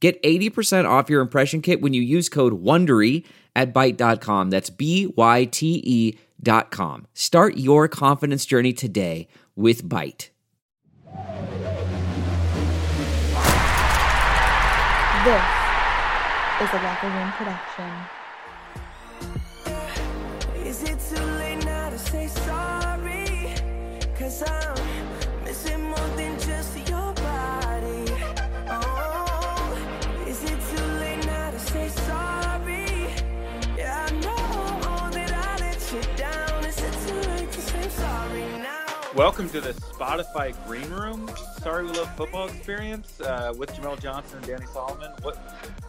Get 80% off your impression kit when you use code WONDERY at Byte.com. That's B-Y-T-E dot com. Start your confidence journey today with Byte. This is a Locker Room production. Is it too late now to say sorry? Cause I'm Welcome to the Spotify Green Room. Sorry we love football experience uh, with Jamel Johnson and Danny Solomon. What,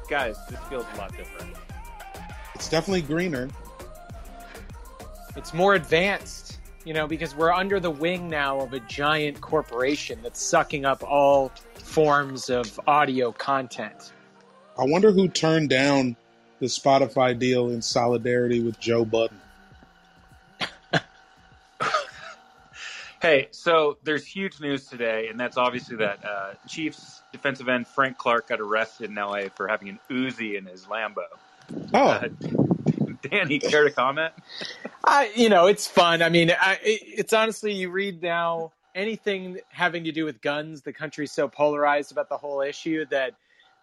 guys? This feels a lot different. It's definitely greener. It's more advanced, you know, because we're under the wing now of a giant corporation that's sucking up all forms of audio content. I wonder who turned down the Spotify deal in solidarity with Joe Budden. Hey, so there's huge news today, and that's obviously that uh, Chiefs defensive end Frank Clark got arrested in LA for having an Uzi in his Lambo. Oh, Uh, Danny, care to comment? I, you know, it's fun. I mean, I, it- it's honestly, you read now anything having to do with guns, the country's so polarized about the whole issue that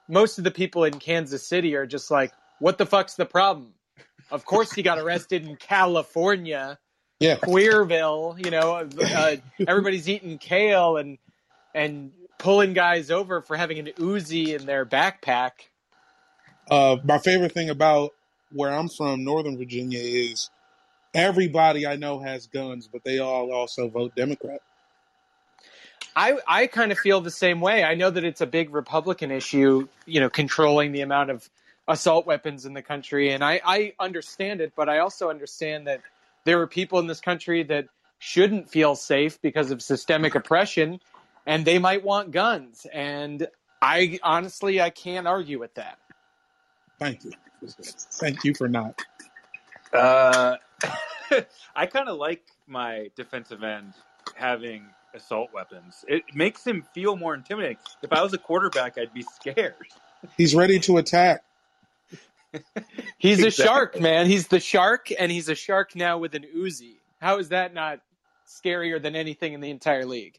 most of the people in Kansas City are just like, what the fuck's the problem? Of course, he got arrested in California, yeah. Queerville. You know, uh, everybody's eating kale and and pulling guys over for having an Uzi in their backpack. Uh, my favorite thing about where I'm from, Northern Virginia, is everybody I know has guns, but they all also vote Democrat. I, I kind of feel the same way. I know that it's a big Republican issue, you know, controlling the amount of assault weapons in the country. And I, I understand it, but I also understand that there are people in this country that shouldn't feel safe because of systemic oppression and they might want guns. And I honestly, I can't argue with that. Thank you. Thank you for not. Uh, I kind of like my defensive end having assault weapons. It makes him feel more intimidating. If I was a quarterback, I'd be scared. He's ready to attack. He's a shark, man. He's the shark, and he's a shark now with an Uzi. How is that not scarier than anything in the entire league?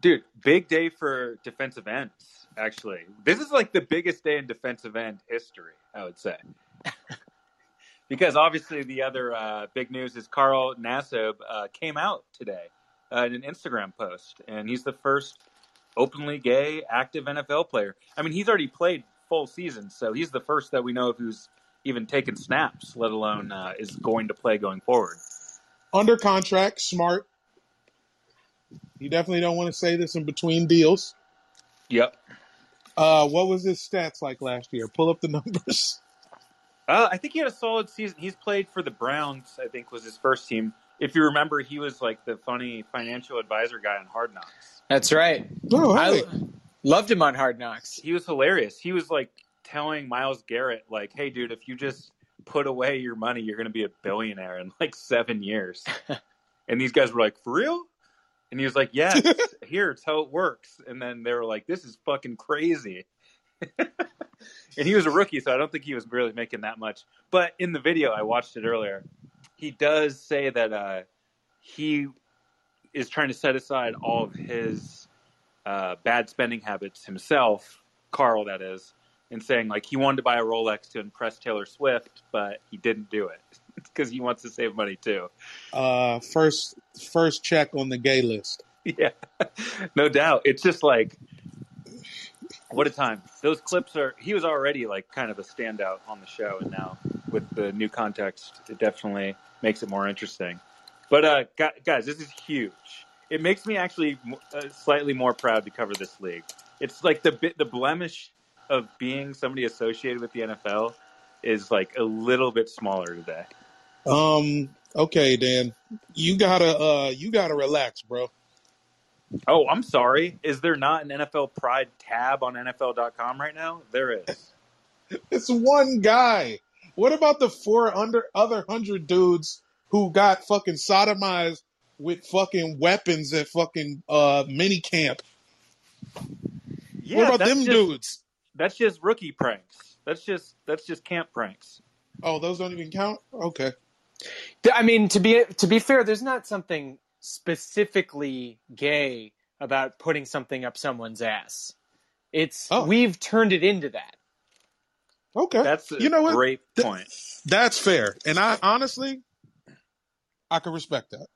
Dude, big day for defensive ends, actually. This is like the biggest day in defensive end history, I would say. because obviously, the other uh, big news is Carl Nassib uh, came out today uh, in an Instagram post, and he's the first openly gay active NFL player. I mean, he's already played full season, so he's the first that we know of who's even taken snaps, let alone uh, is going to play going forward. Under contract, smart. You definitely don't want to say this in between deals. Yep. Uh, what was his stats like last year? Pull up the numbers. Uh, I think he had a solid season. He's played for the Browns. I think was his first team. If you remember, he was like the funny financial advisor guy on Hard Knocks. That's right. Oh, hey. I loved him on Hard Knocks. He was hilarious. He was like telling Myles Garrett, like, "Hey, dude, if you just put away your money, you're going to be a billionaire in like seven years." and these guys were like, "For real?" And he was like, "Yeah, here, it's how it works." And then they were like, "This is fucking crazy." and he was a rookie, so I don't think he was really making that much. But in the video, I watched it earlier. He does say that uh, he is trying to set aside all of his uh, bad spending habits himself, Carl, that is, and saying like he wanted to buy a Rolex to impress Taylor Swift, but he didn't do it because he wants to save money too. Uh, first, first check on the gay list. yeah, no doubt. It's just like what a time. Those clips are. He was already like kind of a standout on the show, and now with the new context, it definitely makes it more interesting. But uh, guys, this is huge. It makes me actually uh, slightly more proud to cover this league. It's like the bit, the blemish of being somebody associated with the NFL is like a little bit smaller today. Um. Okay, Dan. You gotta. Uh. You gotta relax, bro. Oh, I'm sorry. Is there not an NFL Pride tab on NFL.com right now? There is. It's one guy. What about the four under other hundred dudes who got fucking sodomized with fucking weapons at fucking uh mini camp? Yeah, what about them just, dudes? That's just rookie pranks. That's just that's just camp pranks. Oh, those don't even count. Okay. I mean, to be to be fair, there's not something specifically gay about putting something up someone's ass. It's Oh. we've turned it into that. Okay. That's a you know what? great Th- point. That's fair. And I honestly, I can respect that.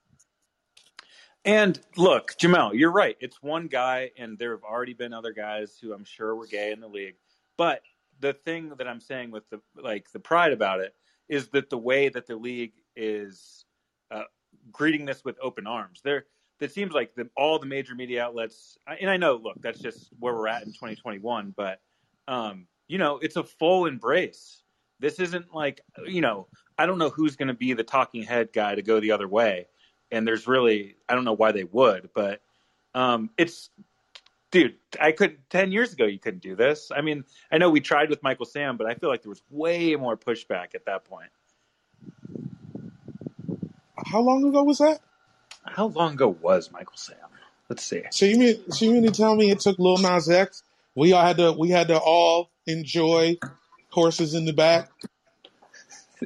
And look, Jamel, you're right. It's one guy, and there have already been other guys who I'm sure were gay in the league. But the thing that I'm saying with the like the pride about it is that the way that the league is uh, greeting this with open arms. There, it seems like the, all the major media outlets, and I know, look, that's just where we're at in 2021. But um, you know, it's a full embrace. This isn't like you know, I don't know who's going to be the talking head guy to go the other way and there's really I don't know why they would, but um, it's dude. I could ten years ago you couldn't do this. I mean, I know we tried with Michael Sam, but I feel like there was way more pushback at that point. How long ago was that? How long ago was Michael Sam? Let's see. So you mean so you mean to tell me it took Lil Nas X? We all had to we had to all enjoy horses in the back.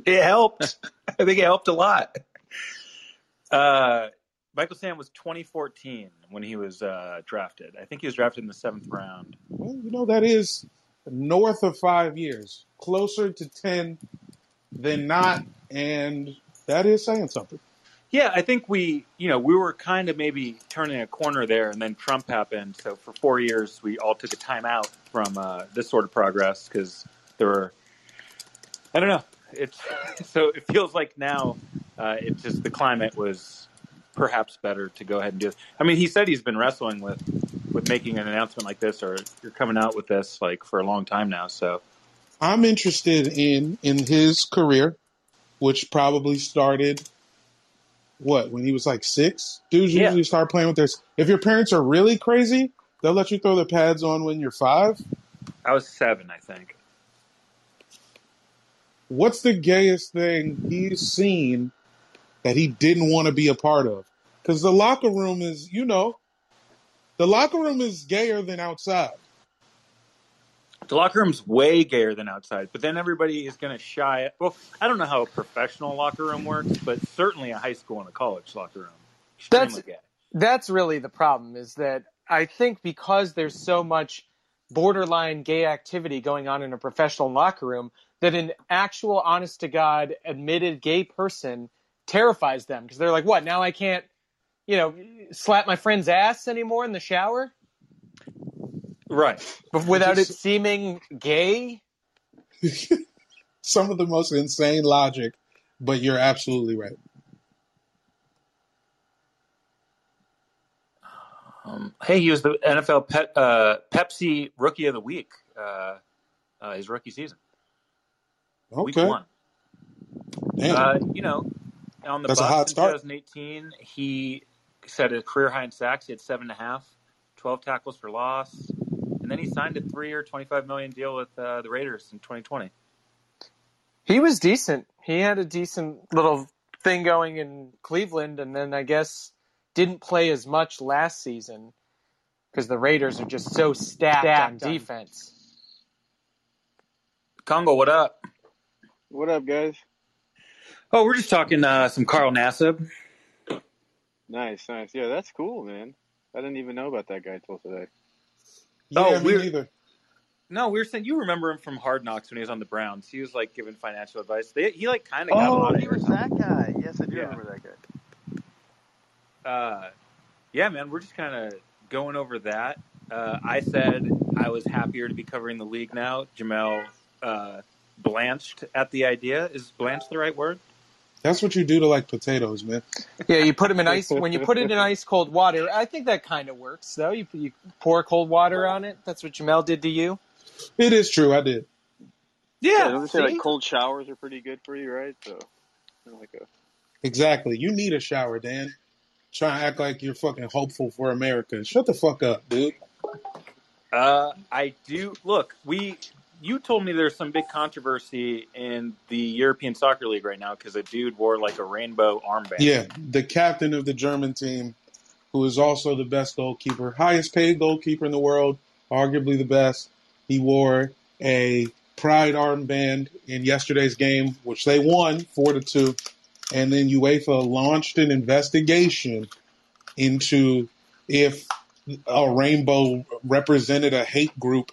It helped. I think it helped a lot. Uh, Michael Sam was 2014 when he was uh, drafted. I think he was drafted in the seventh round. Well, you know that is north of five years, closer to ten than not, and that is saying something. Yeah, I think we, you know, we were kind of maybe turning a corner there, and then Trump happened. So for four years, we all took a time out from uh, this sort of progress because there were, I don't know, it's so it feels like now uh, it's just the climate was perhaps better to go ahead and do this. I mean, he said he's been wrestling with with making an announcement like this, or you're coming out with this like for a long time now. So I'm interested in in his career, which probably started what when he was like six. Dudes Yeah. usually start playing with their. If your parents are really crazy, they'll let you throw the pads on when you're five. I was seven, I think. What's the gayest thing he's seen that he didn't want to be a part of? Because the locker room is, you know, the locker room is gayer than outside. The locker room's way gayer than outside, but then everybody is going to shy. Well, I don't know how a professional locker room works, but certainly a high school and a college locker room. That's- gay. That's really the problem is that I think because there's so much borderline gay activity going on in a professional locker room that an actual honest to god admitted gay person terrifies them because they're like what now I can't you know slap my friend's ass anymore in the shower Right. But without it seeming gay Some of the most insane logic, but you're absolutely right. Um, hey, he was the NFL Pep, uh, Pepsi Rookie of the Week. Uh, uh, his rookie season, week one. Uh, you know, on the That's a bus hot in start. 2018, he set a career high in sacks. He had seven and a half, 12 tackles for loss, and then he signed a three-year, 25 million deal with uh, the Raiders in 2020. he was decent he had a decent little thing going in Cleveland and then I guess didn't play as much last season because the Raiders are just so stacked, on defense. Congo, what up? What up, guys? Oh, we're just talking uh, some Carl Nassib. Nice, nice. Yeah, that's cool, man. I didn't even know about that guy till today. yeah, oh, me we're- neither. No, we were saying you remember him from Hard Knocks when he was on the Browns. He was like giving financial advice. They, he like kind of got a Oh, lot he was that guy. Yes, I do Yeah. remember that guy. uh, yeah, man, we're just kind of going over that. Uh, I said I was happier to be covering the league now. Jamel uh, blanched at the idea. Is blanched the right word? That's what you do to like potatoes, man. Yeah, you put them in ice when you put it in ice cold water. I think that kind of works though. You you pour cold water on it. That's what Jamel did to you. It is true. I did. Yeah, Yeah, don't they say like cold showers are pretty good for you, right? So, like a Exactly. You need a shower, Dan. Try to act like you're fucking hopeful for America. Shut the fuck up, dude. Uh, I do. Look, we. You told me there's some big controversy in the European Soccer League right now because a dude wore like a rainbow armband. Yeah, the captain of the German team, who is also the best goalkeeper, highest paid goalkeeper in the world, arguably the best. He wore a pride armband in yesterday's game, which they won four to two, and then UEFA launched an investigation into if a rainbow represented a hate group,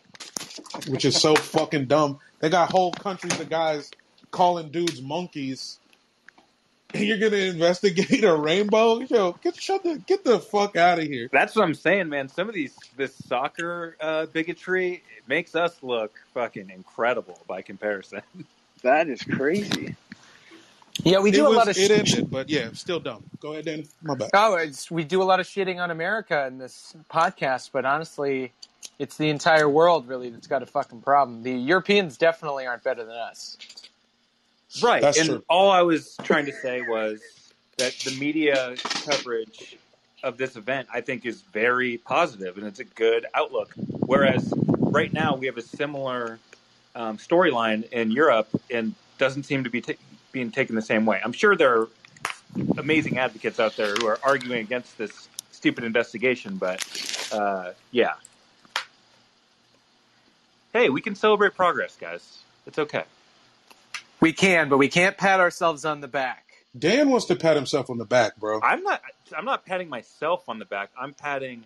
which is so fucking dumb. They got whole countries of guys calling dudes monkeys And you're gonna investigate a rainbow? Yo, get shut the get the fuck out of here. That's what I'm saying, man. Some of these this soccer uh, bigotry it makes us look fucking incredible by comparison. that is crazy. Yeah, we It do a was lot of it sh- ended, but yeah, still dumb. Go ahead, Dan. My bad. Oh, it's, we do a lot of shitting on America in this podcast, but honestly, it's the entire world really that's got a fucking problem. The Europeans definitely aren't better than us. Right. That's and true. all I was trying to say was that the media coverage of this event, I think, is very positive and it's a good outlook. Whereas right now we have a similar um, storyline in Europe and doesn't seem to be ta being taken the same way. I'm sure there are amazing advocates out there who are arguing against this stupid investigation, but uh, yeah. Hey, we can celebrate progress, guys. It's okay. We can, but we can't pat ourselves on the back. Dan wants to pat himself on the back, bro. I'm not. I'm not patting myself on the back. I'm patting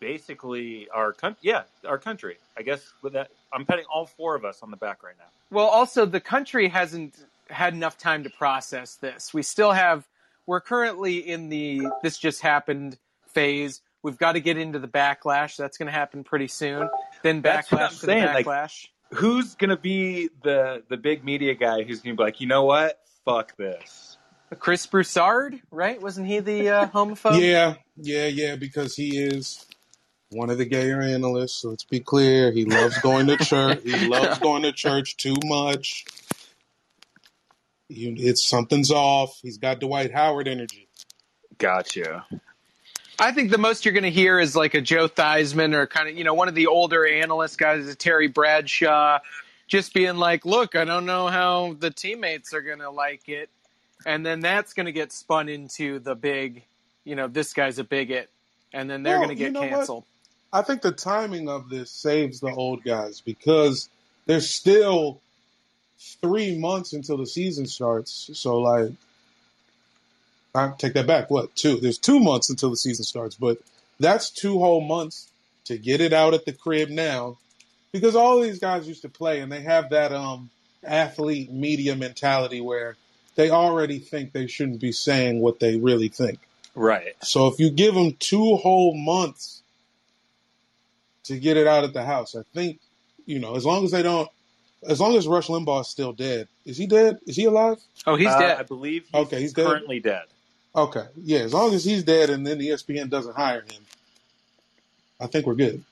basically our country. Yeah, our country. I guess with that, I'm patting all four of us on the back right now. Well, also the country hasn't had enough time to process this. We still have. We're currently in the this just happened phase. We've got to get into the backlash. That's going to happen pretty soon. Then That's what I'm backlash to saying, the like- backlash. Who's gonna be the the big media guy who's gonna be like, you know what? Fuck this. Chris Broussard, right? Wasn't he the uh, homophobe? Yeah, yeah, yeah, because he is one of the gayer analysts. So let's be clear. He loves going to church. He loves going to church too much. You, it's something's off. He's got Dwight Howard energy. Gotcha. I think the most you're going to hear is like a Joe Theismann or kind of, you know, one of the older analyst guys, a Terry Bradshaw, just being like, look, I don't know how the teammates are going to like it. And then that's going to get spun into the big, you know, this guy's a bigot. And then they're Well, going to get you know what? canceled. I think the timing of this saves the old guys because there's still three months until the season starts. So, like, I take that back. What two? There's two months until the season starts, but that's two whole months to get it out at the crib now, because all these guys used to play and they have that um athlete media mentality where they already think they shouldn't be saying what they really think. Right. So if you give them two whole months to get it out at the house, I think you know as long as they don't, as long as Rush Limbaugh is still dead. Is he dead? Is he alive? Oh, he's Uh, I believe he's, Okay, he's dead? currently dead. Okay, yeah. As long as he's dead and then ESPN doesn't hire him, I think we're good.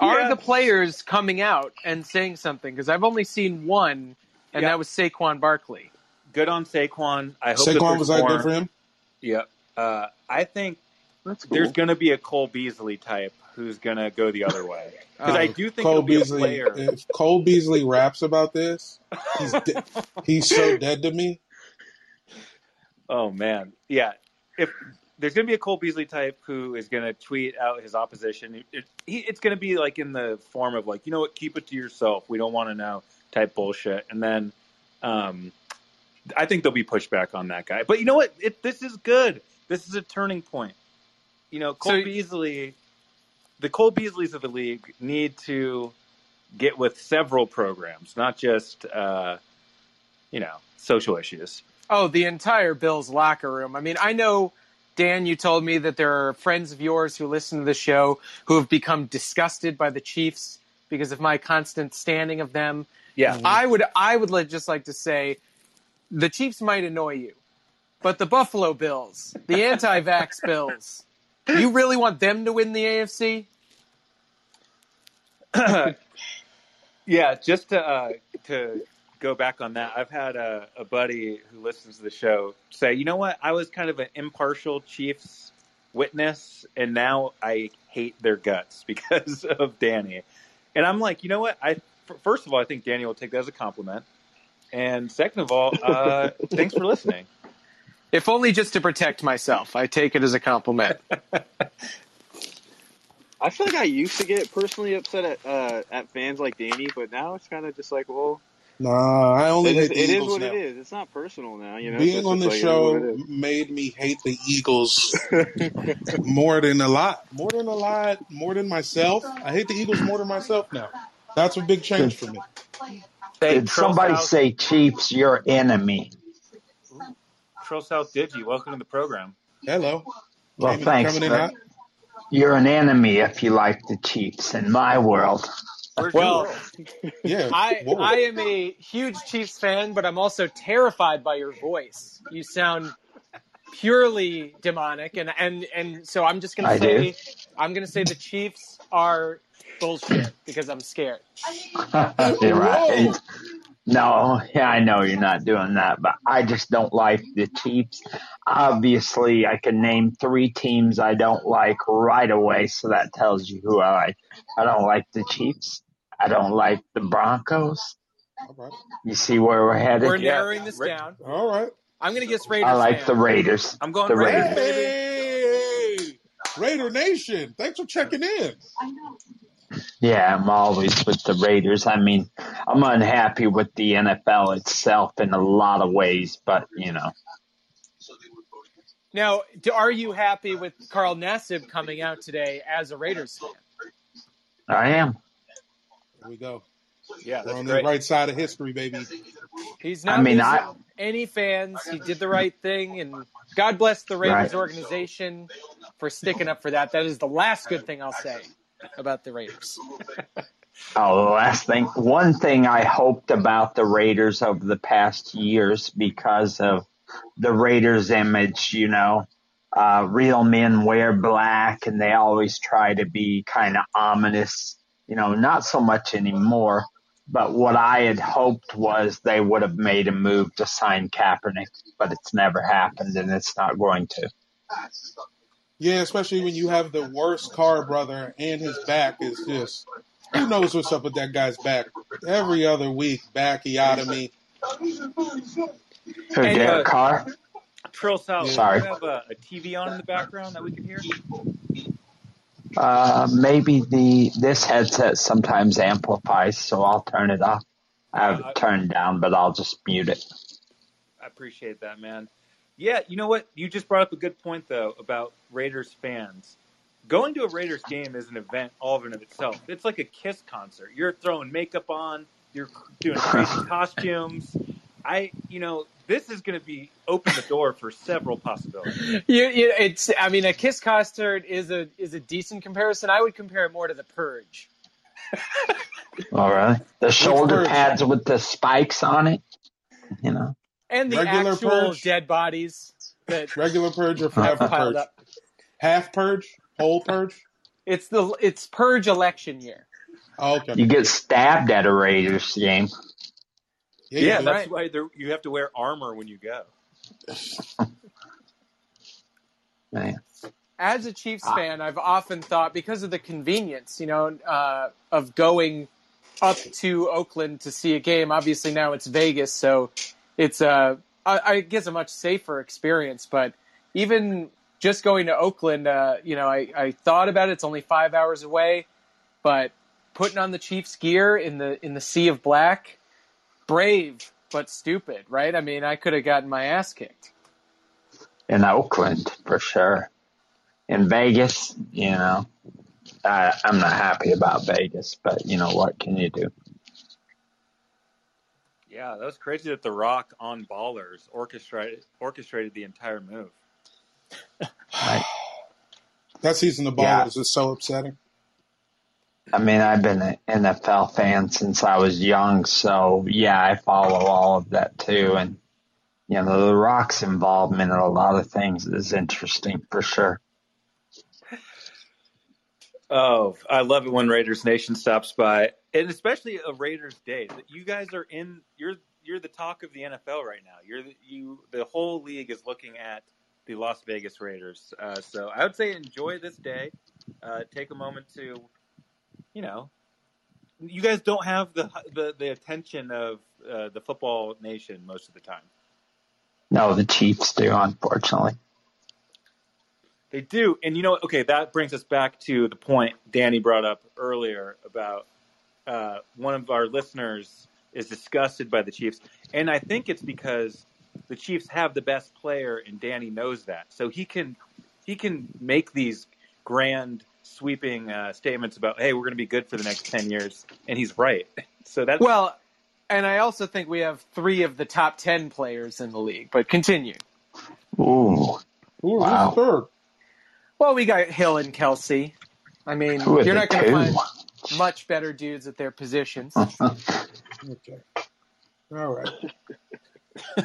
Are Yeah. the players coming out and saying something? Because I've only seen one, and Yeah. that was Saquon Barkley. Good on Saquon. I hope that Saquon there's was that more. good for him? Yep. Uh, I think That's cool. there's going to be a Cole Beasley type who's going to go the other way because I Oh. do think Cole he'll be Beasley. a player. If Cole Beasley raps about this, he's de- he's so dead to me. Oh man, yeah. If there's going to be a Cole Beasley type who is going to tweet out his opposition, it, he, it's going to be like in the form of like, you know what, keep it to yourself. We don't want to know type bullshit. And then, um, I think there'll be pushback on that guy. But you know what? It, this is good. This is a turning point. You know, Cole So- Beasley, the Cole Beasleys of the league need to get with several programs, not just, uh, you know, social issues. Oh, the entire Bills locker room. I mean, I know, Dan, you told me that there are friends of yours who listen to the show who have become disgusted by the Chiefs because of my constant standing of them. Yeah. I would, I would just like to say, the Chiefs might annoy you, but the Buffalo Bills, the anti-vax Bills, you really want them to win the AFC? yeah, just to uh, to go back on that, I've had a, a buddy who listens to the show say, you know what, I was kind of an impartial Chiefs witness, and now I hate their guts because of Danny. And I'm like, you know what? I f- first of all, I think Danny will take that as a compliment, and second of all, uh, thanks for listening. If only just to protect myself. I take it as a compliment. I feel like I used to get personally upset at uh, at fans like Danny, but now it's kind of just like, well, Nah, I only it is, hate the it is Eagles what now. it is. It's not personal now, you know. Being on the like, show it is what made me hate the Eagles more than a lot, more than a lot, more than myself. I hate the Eagles more than myself now. That's a big change for me. Hey, Did somebody South, say Chiefs your enemy? Trill South Digi, welcome to the program. Hello. Well, Coming- thanks, coming in but hot. you're an enemy if you like the Chiefs in my world. Where's Well. Yeah. I I am a huge Chiefs fan, but I'm also terrified by your voice. You sound purely demonic, and and and so I'm just gonna I say do. I'm gonna say the Chiefs are bullshit because I'm scared. You're right. No, yeah, I know you're not doing that, but I just don't like the Chiefs. Obviously, I can name three teams I don't like right away, so that tells you who I like. I don't like the Chiefs. I don't like the Broncos. All right. You see where we're headed? We're Yeah, narrowing this Ra- down. All right. I'm gonna guess Raiders. I like fan. the Raiders. I'm going The Raiders, Raiders. Hey, Raider Nation. Thanks for checking in. Yeah, I'm always with the Raiders. I mean, I'm unhappy with the NFL itself in a lot of ways, but you know, Now, are you happy with Carl Nassib coming out today as a Raiders fan? I am. Here we go. Yeah, We're that's on great. the right side of history, baby. He's not I mean, losing I- any fans. He did the right thing, and God bless the Raiders Right. organization for sticking up for that. That is the last good thing I'll say about the Raiders. Oh, the last thing, one thing I hoped about the Raiders over the past years because of the Raiders image, you know, uh, real men wear black and they always try to be kind of ominous, you know, not so much anymore. But what I had hoped was they would have made a move to sign Kaepernick, but it's never happened and it's not going to. Yeah, especially when you have the worst Carr brother and his back is just who knows what's up with that guy's back. Every other week, bacchiotomy. Who, hey, Derek uh, Carr? Trill South, Sorry. do you have a, a TV on in the background that we can hear? Uh, maybe the this headset sometimes amplifies, so I'll turn it off. I have Uh, it turned down, but I'll just mute it. I appreciate that, man. Yeah, you know what? You just brought up a good point though about Raiders fans. Going to a Raiders game is an event all of and of itself. It's like a Kiss concert. You're throwing makeup on. You're doing crazy costumes. I, you know, this is going to be open the door for several possibilities. You, you, it's. I mean, a Kiss concert is a is a decent comparison. I would compare it more to the Purge. All right, the shoulder Purge? pads with the spikes on it. You know, and the Regular actual Purge? dead bodies that Regular purge or have half piled purge? up. Half purge? Whole purge? It's the it's Purge election year. Oh, okay. you get stabbed at a Raiders game. Yeah, Yeah, that's right. why you have to wear armor when you go. Man. As a Chiefs Ah. fan, I've often thought because of the convenience, you know, uh, of going up to Oakland to see a game. Obviously now it's Vegas, so it's uh, I, I guess a much safer experience. But even just going to Oakland, uh, you know, I, I thought about it. It's only five hours away, but putting on the Chiefs gear in the in the sea of black, brave but stupid, right? I mean, I could have gotten my ass kicked. in Oakland for sure. In Vegas, you know, I, I'm not happy about Vegas, but you know what can you do? Yeah, that was crazy that The Rock on Ballers orchestrated orchestrated the entire move. Right? That season of Yeah. ballers is so upsetting. I mean, I've been an NFL fan since I was young, so yeah, I follow all of that too. And you know, The Rock's involvement in a lot of things is interesting for sure. Oh, I love it when Raiders Nation stops by, and especially a Raiders day. You guys are in. You're you're the talk of the NFL right now. You're the, you. The whole league is looking at the Las Vegas Raiders. Uh, so I would say enjoy this day. Uh, take a moment to, you know, you guys don't have the the, the attention of uh, the football nation most of the time. No, the Chiefs do, unfortunately. They do, and you know, okay, that brings us back to the point Danny brought up earlier about uh, one of our listeners is disgusted by the Chiefs, and I think it's because the Chiefs have the best player, and Danny knows that, so he can he can make these grand sweeping uh, statements about, hey, we're going to be good for the next ten years, and he's right. So that's Well, and I also think we have three of the top ten players in the league. But continue. Ooh. Ooh, Wow. third? Well, we got Hill and Kelce. I mean, you're not going to find much better dudes at their positions. Okay. All right.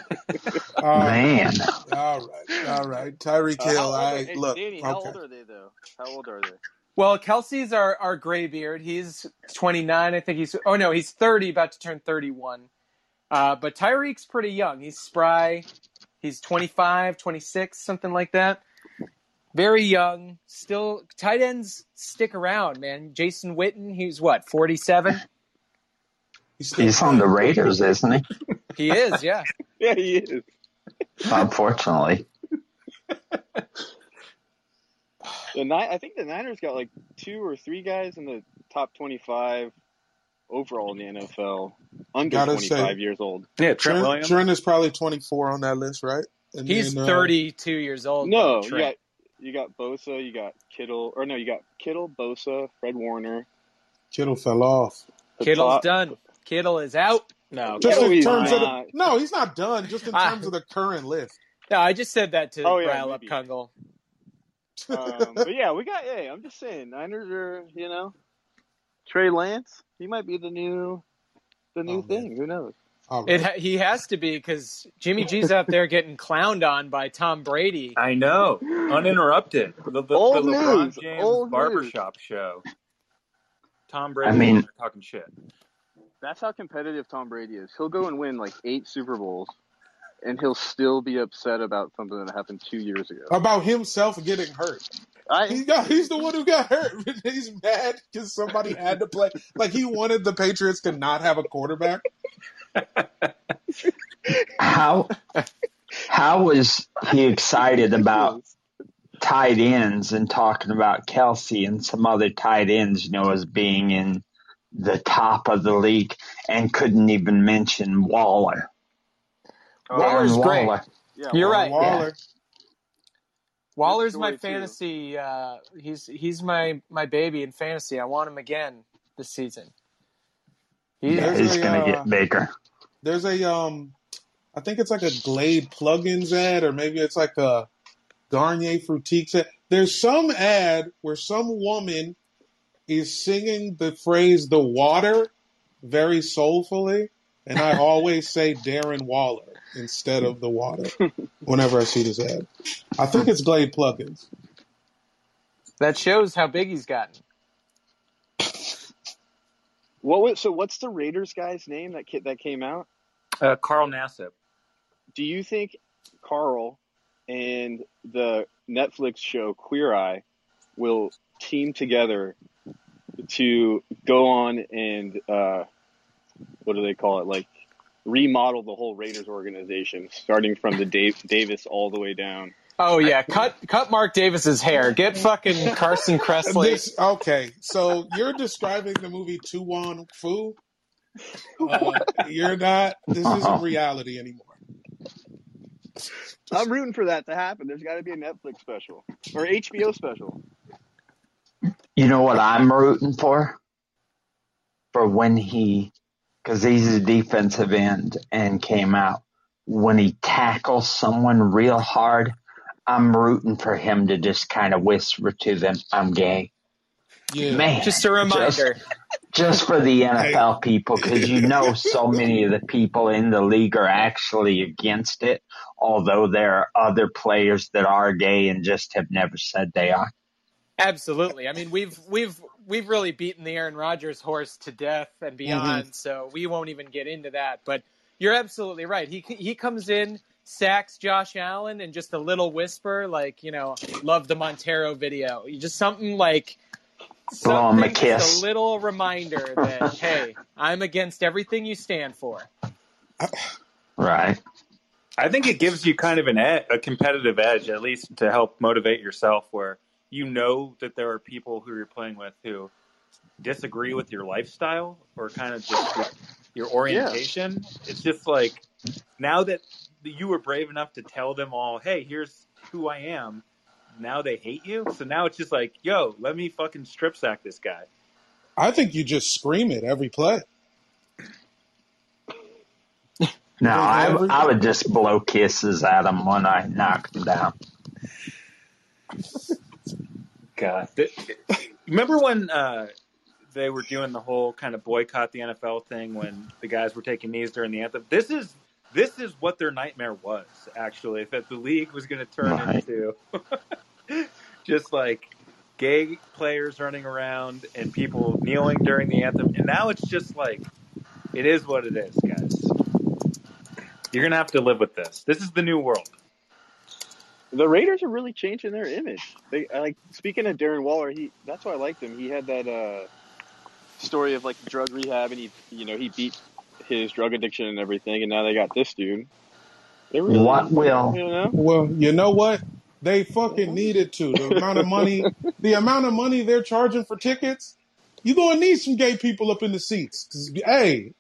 Uh, Man. all right. All right. Tyreek Uh, Hill, old I hey, look. Danny, how okay. old are they though? How old are they? Well, Kelce's our, our graybeard. He's 29. I think he's, oh no, he's 30, about to turn 31. Uh, but Tyreek's pretty young. He's spry. He's 25, 26, something like that. Very young. Still, tight ends stick around, man. Jason Witten, he's what, 47? He's still He's on the. Raiders, isn't he? He is, yeah. Yeah, he is. Unfortunately. The Ni- I think the Niners got like two or three guys in the top twenty-five overall in the NFL under Gotta twenty-five say- years old. yeah, Trent Trent, Trent is probably 24 on that list, right? And He's then, uh, 32 years old. No, you got you got Bosa, you got Kittle, or no, you got Kittle, Bosa, Fred Warner. Kittle fell off. The Kittle's top- done. Kittle is out. No, Just No, in he's terms of the, no, he's not done. Just in terms of the current list. no, I just said that to Oh, yeah, rile up maybe. Kungle. um, but yeah, we got. Hey, I'm just saying, Niners are you know, Trey Lance. He might be the new, the new Oh, man. thing. Who knows? All right. It he has to be because Jimmy G's out there getting clowned on by Tom Brady. I know, uninterrupted. The, the, Old the LeBron news, James old barbershop show. Tom Brady I mean- talking shit. That's how competitive Tom Brady is. He'll go and win like eight Super Bowls, and he'll still be upset about something that happened two years ago. About himself getting hurt. He I got, he's the one who got hurt. he's mad because somebody had to play. Like he wanted the Patriots to not have a quarterback. How how was he excited about tight ends and talking about Kelce and some other tight ends, you know, as being in the top of the league and couldn't even mention Waller. Waller's Darren great. Yeah, You're well, right. Waller. Waller's my fantasy. Uh, he's he's my my baby in fantasy. I want him again this season. He, Yeah, he's a, gonna uh, get bigger. There's a um, I think it's like a Glade plugins ad, or maybe it's like a Garnier Fructis ad. There's some ad where some woman is singing the phrase "the water" very soulfully, and I always say Darren Waller instead of the water whenever I see this ad. I think it's Glade plugins. that shows how big he's gotten. What was so? What's the Raiders guy's name that kid that came out? Uh, Carl Nassib. Do you think Carl and the Netflix show Queer Eye will team together to go on and uh, what do they call it? Like remodel the whole Raiders organization, starting from the Dave, Davis all the way down. Oh yeah, cut cut Mark Davis's hair. Get fucking Carson Kressley. This, okay, so you're describing the movie To Wong Foo. Uh, you're not. This isn't reality anymore. I'm rooting for that to happen. There's got to be a Netflix special or HBO special. You know what I'm rooting for? For when he, because he's a defensive end and came out, when he tackles someone real hard, I'm rooting for him to just kind of whisper to them, I'm gay. Yeah, Man, Just a reminder. just for the NFL people, because you know so many of the people in the league are actually against it, although there are other players that are gay and just have never said they are. Absolutely. I mean, we've we've we've really beaten the Aaron Rodgers horse to death and mm-hmm. beyond, so we won't even get into that. But you're absolutely right. He he comes in, sacks Josh Allen, and just a little whisper, like you know, love the Montero video. Just something like Blow him a just kiss. a little reminder that hey, I'm against everything you stand for. Right. I think it gives you kind of an ed- a competitive edge, at least to help motivate yourself, where you know that there are people who you're playing with who disagree with your lifestyle or kind of just your, your orientation. It's just like now that you were brave enough to tell them all, "Hey, here's who I am." Now they hate you, so now it's just like, "Yo, let me fucking strip sack this guy." I think you just scream it every play. No, I, I would just blow kisses at him when I knocked him down. God. Remember when uh, they were doing the whole kind of boycott the NFL thing when the guys were taking knees during the anthem? This is this is what their nightmare was actually. That the league was going to turn Right. into just like gay players running around and people kneeling during the anthem, and now it's just like it is what it is, guys. You're gonna have to live with this. This is the new world. The Raiders are really changing their image. They I like speaking of Darren Waller. He that's why I liked him. He had that uh, story of like drug rehab, and he you know he beat his drug addiction and everything, and now they got this dude. They really, What will you know? Well, you know what? They fucking needed to. The amount of money, the amount of money they're charging for tickets, you gonna need some gay people up in the seats. 'Cause, hey,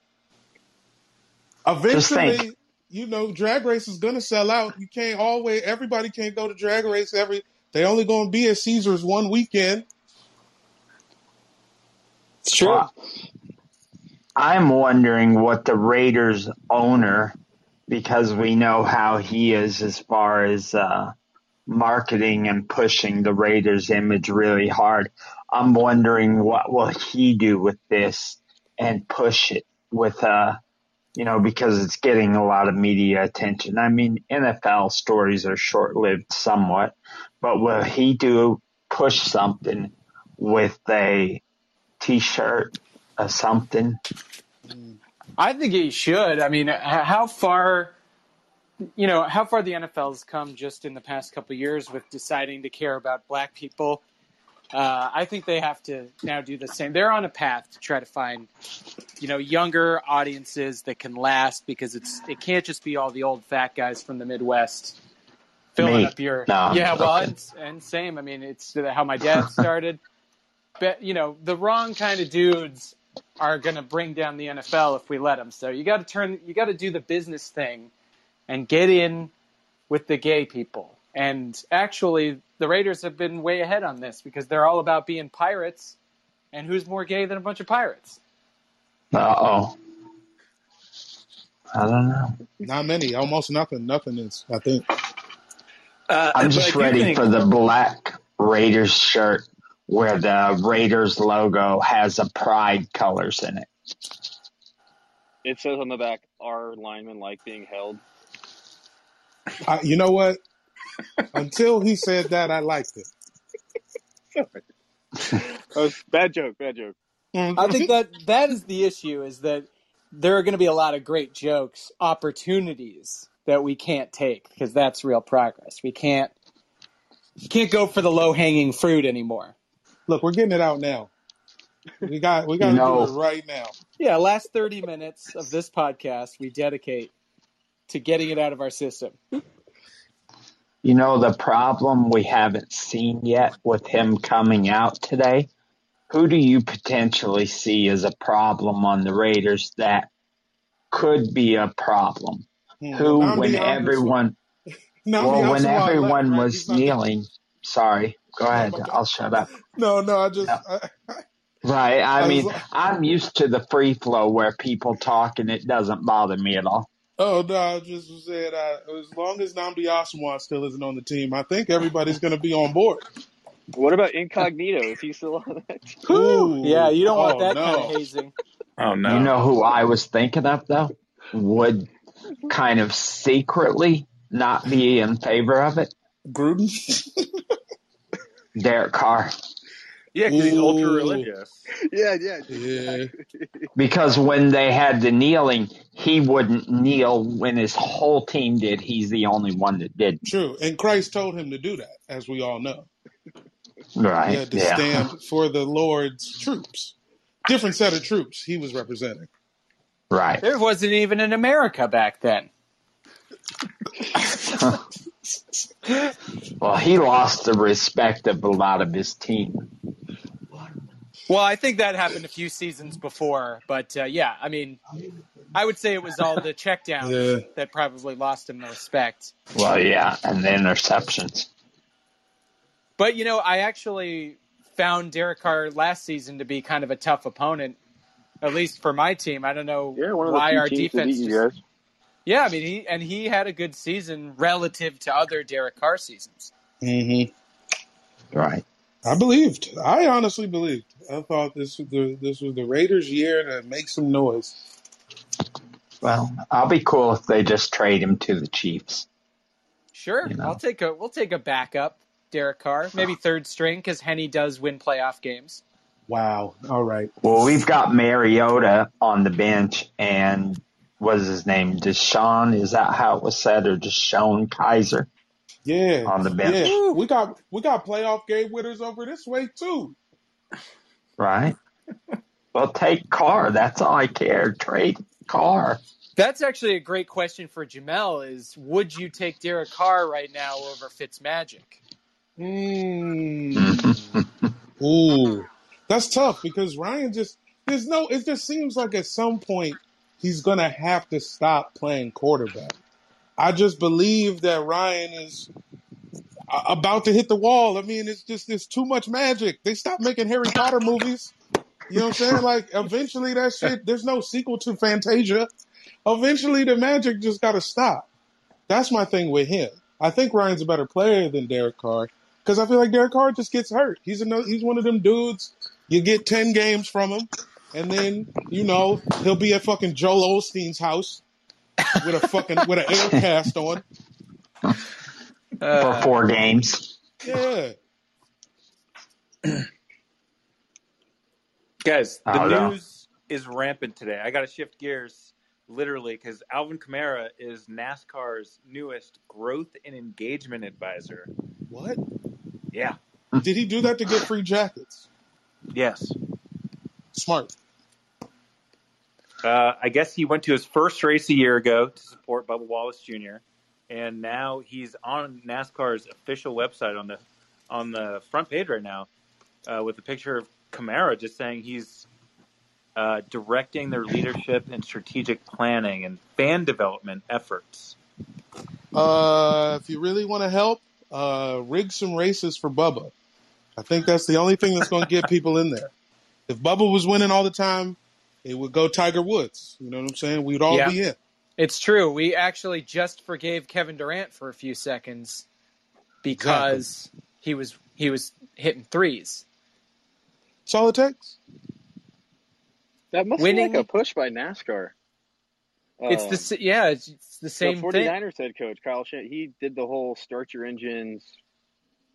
eventually, think. You know, drag race is gonna sell out. You can't always. Everybody can't go to drag race every. They only gonna be at Caesars one weekend. It's true. I'm wondering what the Raiders owner, because we know how he is as far as uh, marketing and pushing the Raiders image really hard. I'm wondering what will he do with this and push it with uh you know because it's getting a lot of media attention. I mean NFL stories are short-lived somewhat, but will he do push something with a t-shirt or something? I think he should. I mean, how far, you know, how far the NFL's come just in the past couple years with deciding to care about black people. Uh, I think they have to now do the same. They're on a path to try to find, you know, younger audiences that can last because it's it can't just be all the old fat guys from the Midwest filling Me. up your No, yeah. Well, and, and same. I mean, it's how my dad started. but you know, the wrong kind of dudes are going to bring down the NFL if we let them. So you got to turn, you got to do the business thing and get in with the gay people. And actually, the Raiders have been way ahead on this because they're all about being pirates. And who's more gay than a bunch of pirates? Uh oh. I don't know. Not many, almost nothing. Nothing is. I think. Uh, I'm just ready think- for the black Raiders shirt where the Raiders logo has a pride colors in it. It says on the back, "Our linemen like being held." I, you know what? Until he said that, I liked it. Oh, bad joke, bad joke. I think that that is the issue is that there are going to be a lot of great jokes, opportunities that we can't take because that's real progress. We can't you can't go for the low hanging fruit anymore. Look, we're getting it out now. We got we got to You do it right now. Yeah, last 30 minutes of this podcast we dedicate to getting it out of our system. You know the problem we haven't seen yet with him coming out today? Who do you potentially see as a problem on the Raiders that could be a problem? Hmm. Who, when everyone, well, when everyone left, right? was He's not- kneeling, sorry, go ahead, I'll shut up. No, no, I just. No. I, Right. I I mean, like- I'm used to the free flow where people talk and it doesn't bother me at all. Oh no, I just said uh, as long as Nnamdi Asomugha still isn't on the team, I think everybody's going to be on board. What about Incognito? Is he still on that? team? Ooh. Yeah, you don't want Oh, that no. kind of hazing. Oh no! You know who I was thinking of though? Would kind of secretly not be in favor of it? Gruden. Derek Carr. Yeah, because he's ultra religious. Yeah, yeah, Yeah. Because when they had the kneeling, he wouldn't kneel when his whole team did. He's the only one that didn't. True. And Christ told him to do that, as we all know. Right. He had to yeah. stand for the Lord's troops. Different set of troops he was representing. Right. There wasn't even an America back then. Well, he lost the respect of a lot of his team. Well, I think that happened a few seasons before, but uh, yeah, I mean, I would say it was all the checkdowns Yeah. that probably lost him the respect. Well, yeah, and the interceptions. But you know, I actually found Derek Carr last season to be kind of a tough opponent, at least for my team. I don't know Yeah, one of why our defense. beat just- guys. Yeah, I mean, he and he had a good season relative to other Derek Carr seasons. Mm-hmm. Right. I believed. I honestly believed. I thought this was the this was the Raiders' year to make some noise. Well, I'll be cool if they just trade him to the Chiefs. Sure, You know. I'll take a we'll take a backup Derek Carr, maybe third string because Henne does win playoff games. Wow. All right. Well, we've got Mariota on the bench, and what is his name? DeShone? Is that how it was said, or DeShone Kizer Yeah. on the bench? Yeah. We got we got playoff game winners over this way too. Right. Well, take Carr. That's all I care. Trade Carr. That's actually a great question for Jamel. Is would you take Derek Carr right now over Fitzmagic? Mm. Ooh, that's tough because Ryan just there's no. It just seems like at some point he's gonna have to stop playing quarterback. I just believe that Ryan is uh, about to hit the wall. I mean, it's just it's too much magic. They stopped making Harry Potter movies. You know what I'm saying? Like eventually that shit. There's no sequel to Fantasia. Eventually the magic just got to stop. That's my thing with him. I think Ryan's a better player than Derek Carr because I feel like Derek Carr just gets hurt. He's another, he's one of them dudes. You get ten games from him, and then you know he'll be at fucking Joel Osteen's house with a fucking with an air cast on. for four games. Yeah, Guys, the I know. news is rampant today. I got to shift gears literally because Alvin Kamara is NASCAR's newest growth and engagement advisor. what? Yeah. Did he do that to get free jackets? Yes. Smart. Uh, I guess he went to his first race a year ago to support Bubba Wallace Jr. And now he's on NASCAR's official website on the on the front page right now uh, with a picture of Kamara just saying he's uh, directing their leadership and strategic planning and fan development efforts. Uh, if you really want to help, uh, rig some races for Bubba. I think that's the only thing that's going to get people in there. If Bubba was winning all the time, it would go Tiger Woods. You know what I'm saying? We'd all Yeah. be in. It's true. We actually just forgave Kevin Durant for a few seconds because he was he was hitting threes. That's all it takes. That must Winning- be like a push by NASCAR. it's the Um, s- yeah, it's, it's the same the thing. 49ers head coach Kyle Shan he did the whole start your engines,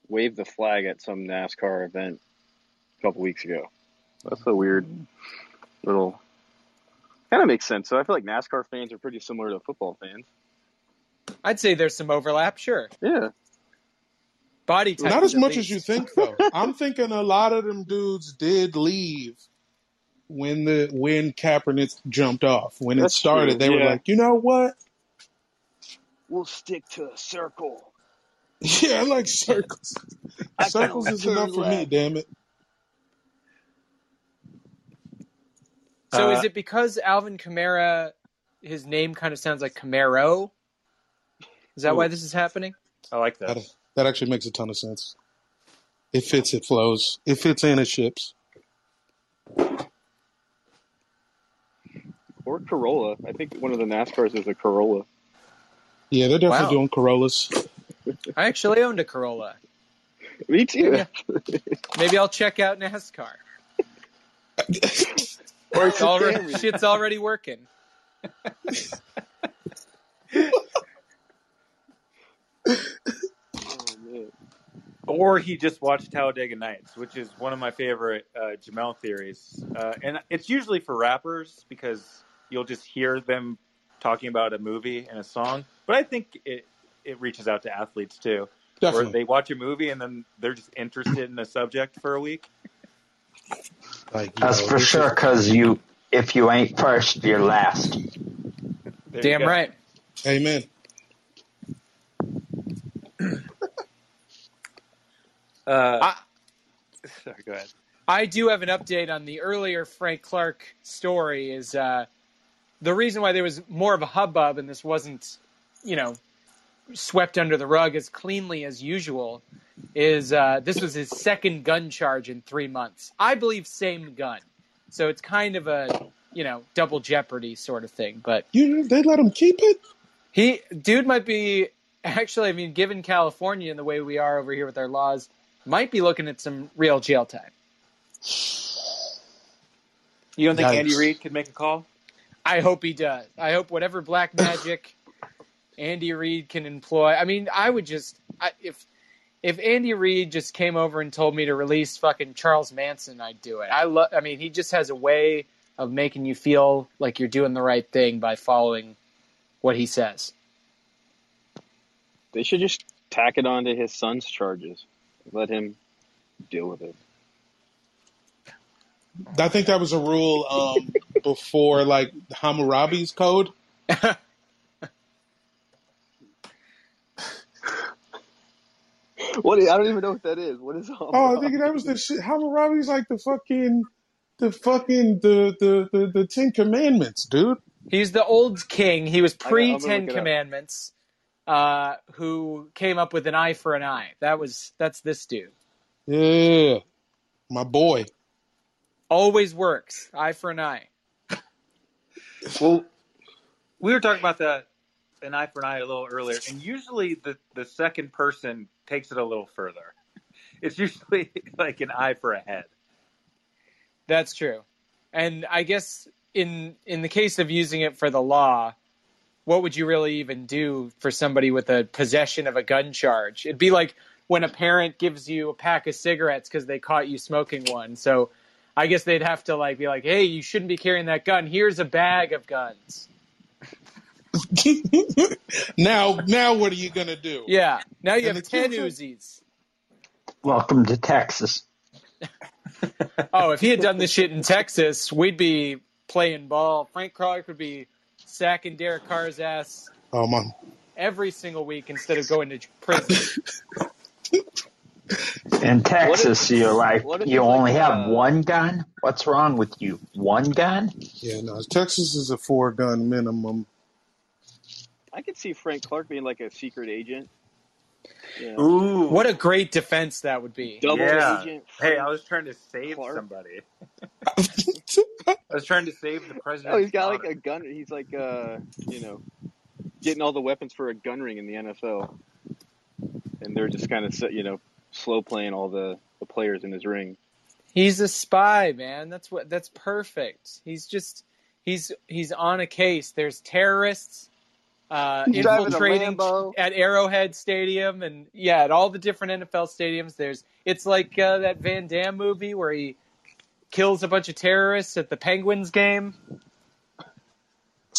wave the flag at some NASCAR event a couple weeks ago. That's a weird mm. little. Kind of makes sense. So I feel like NASCAR fans are pretty similar to football fans. I'd say there's some overlap. Sure, Yeah, body type. Not as at much as you think, though. I'm thinking a lot of them dudes did leave when the when Kaepernick jumped off. When it started, true, they were like, you know what? we'll stick to a circle. Yeah, I like circles. I circles is turn enough for me. Damn it. So Uh, is it because Alvin Kamara, his name kind of sounds like Camaro? Is that Ooh. why this is happening? I like that. That, that actually makes a ton of sense. It fits, it flows. It fits in, it ships. Or Corolla. I think one of the NASCARs is a Corolla. Yeah, they're definitely Wow. doing Corollas. I actually owned a Corolla. Me too. Yeah. Maybe I'll check out NASCAR. Or It's it's already, shit's already working. Oh, or he just watched Talladega Nights, which is one of my favorite uh, Jamel theories. Uh, and it's usually for rappers because you'll just hear them talking about a movie and a song. But I think it it reaches out to athletes too, where they watch a movie and then they're just interested in a subject for a week. Like, That's know, for sure. Because you, if you ain't first, you're last. There Damn go. right. Amen. Uh, I, sorry, go ahead. I do have an update on the earlier Frank Clark story. Is uh, the reason why there was more of a hubbub and this wasn't, you know, swept under the rug as cleanly as usual is uh, this was his second gun charge in three months. I believe same gun, so it's kind of a you know double jeopardy sort of thing. But You they let him keep it? he dude might be actually. I mean, given California and the way we are over here with our laws, might be looking at some real jail time. You don't think Yikes. Andy Reid could make a call? I hope he does. I hope whatever black magic Andy Reid can employ. I mean, I would just I, if if Andy Reid just came over and told me to release fucking Charles Manson, I'd do it. I love. I mean, he just has a way of making you feel like you're doing the right thing by following what he says. They should just tack it onto his son's charges. Let him deal with it. I think that was a rule um, before like Hammurabi's code. What? I don't even know what that is. What is all? Oh, I think that was the shit. Hammurabi's like the fucking, the fucking, the the the, the Ten Commandments, dude. He's the old king. He was pre gonna Ten look it up. Commandments, uh, who came up with an eye for an eye. That was that's this dude. Yeah, my boy. Always works. Eye for an eye. Well, we were talking about that an eye for an eye a little earlier, and usually the the second person takes it a little further. It's usually like an eye for a head. That's true. And I guess in in the case of using it for the law, what would you really even do for somebody with a possession of a gun charge? It'd be like when a parent gives you a pack of cigarettes because they caught you smoking one. So I guess they'd have to like be like, "Hey, you shouldn't be carrying that gun. Here's a bag of guns." now, now, what are you gonna do? Yeah. Now you And have the ten kids Uzis. Welcome to Texas. Oh, if he had done this shit in Texas, we'd be playing ball. Frank Clark would be sacking Derek Carr's ass Oh my, every single week instead of going to prison. In Texas, you're like, you it's like, only have uh, one gun? What's wrong with you? One gun? yeah, no. Texas is a four gun minimum. I could see Frank Clark being like a secret agent. You know, Ooh, what a great defense that would be. double yeah. agent. Hey, I was trying to save Clark. somebody. I was trying to save the president. Oh, he's got like a gun. He's like, uh, you know, getting all the weapons for a gun ring in the NFL, and they're just kind of, you know, slow playing all the, the players in his ring. He's a spy, man. That's what that's perfect. He's just he's he's on a case. There's terrorists uh, He's driving a infiltrating at Arrowhead Stadium and yeah, at all the different NFL stadiums. There's it's like uh, that Van Damme movie where he kills a bunch of terrorists at the Penguins game.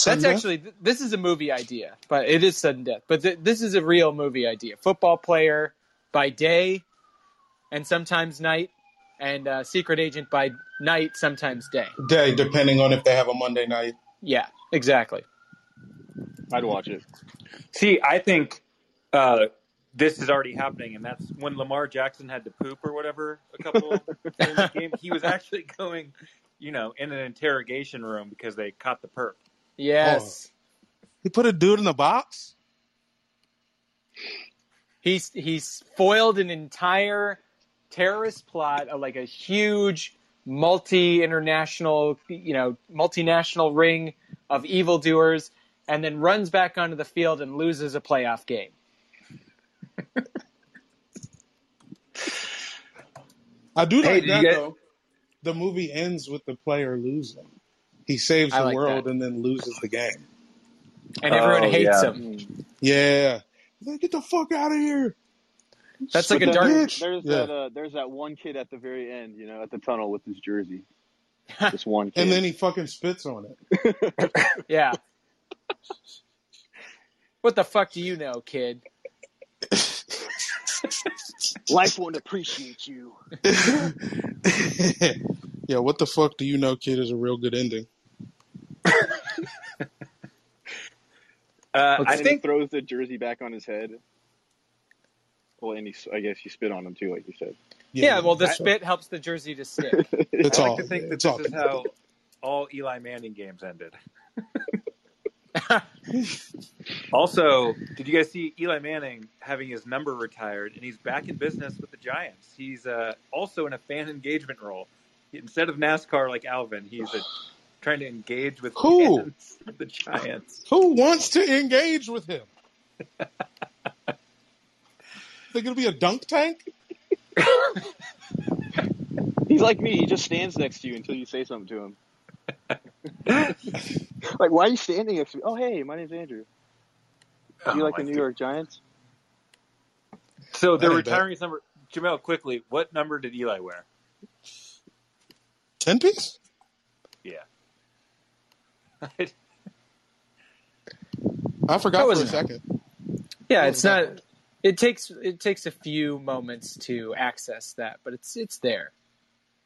That's death? actually this is a movie idea, but it is sudden death. But th- this is a real movie idea. Football player by day, and sometimes night, and uh, secret agent by night, sometimes day. day, depending on if they have a Monday night. Yeah, exactly. I'd watch it. See, I think uh, this is already happening, and that's when Lamar Jackson had to poop or whatever a couple during the game. He was actually going, you know, in an interrogation room because they caught the perp. Yes, He put a dude in the box. he's he's foiled an entire terrorist plot, of like a huge multi-international, you know, multinational ring of evildoers, and then runs back onto the field and loses a playoff game. I do like did you that get- though. The movie ends with the player losing. He saves I the like world that. and then loses the game. And everyone Oh, hates yeah. him. Yeah. Like, get the fuck out of here. That's like a then dark. Bitch. There's Yeah. that. Uh, there's that one kid at the very end, you know, at the tunnel with his jersey. This one kid. And then he fucking spits on it. Yeah. What the fuck do you know, kid? Life won't appreciate you. yeah, what the fuck do you know, kid? Is a real good ending. Uh, I think he throws the jersey back on his head. Well, and he, I guess you spit on him too, like you said. Yeah, well, the I- spit helps the jersey to stick. It's I like all. to think that it's all. this is how all Eli Manning games ended. also, did you guys see Eli Manning having his number retired, and he's back in business with the Giants? He's uh, also in a fan engagement role. Instead of NASCAR like Alvin, he's uh trying to engage with Who? fans the Giants. Who wants to engage with him? They gonna be a dunk tank? He's like me. He just stands next to you until you say something to him. like, why are you standing next to me? Oh, hey, my name's Andrew. Do you Oh, like the New York Giants? So they're That ain't bad. retiring his number. Jamel, quickly, what number did Eli wear? Ten piece? Yeah. I forgot That for a wasn't- second. Yeah, What it's was that not. It takes it takes a few moments to access that, but it's it's there.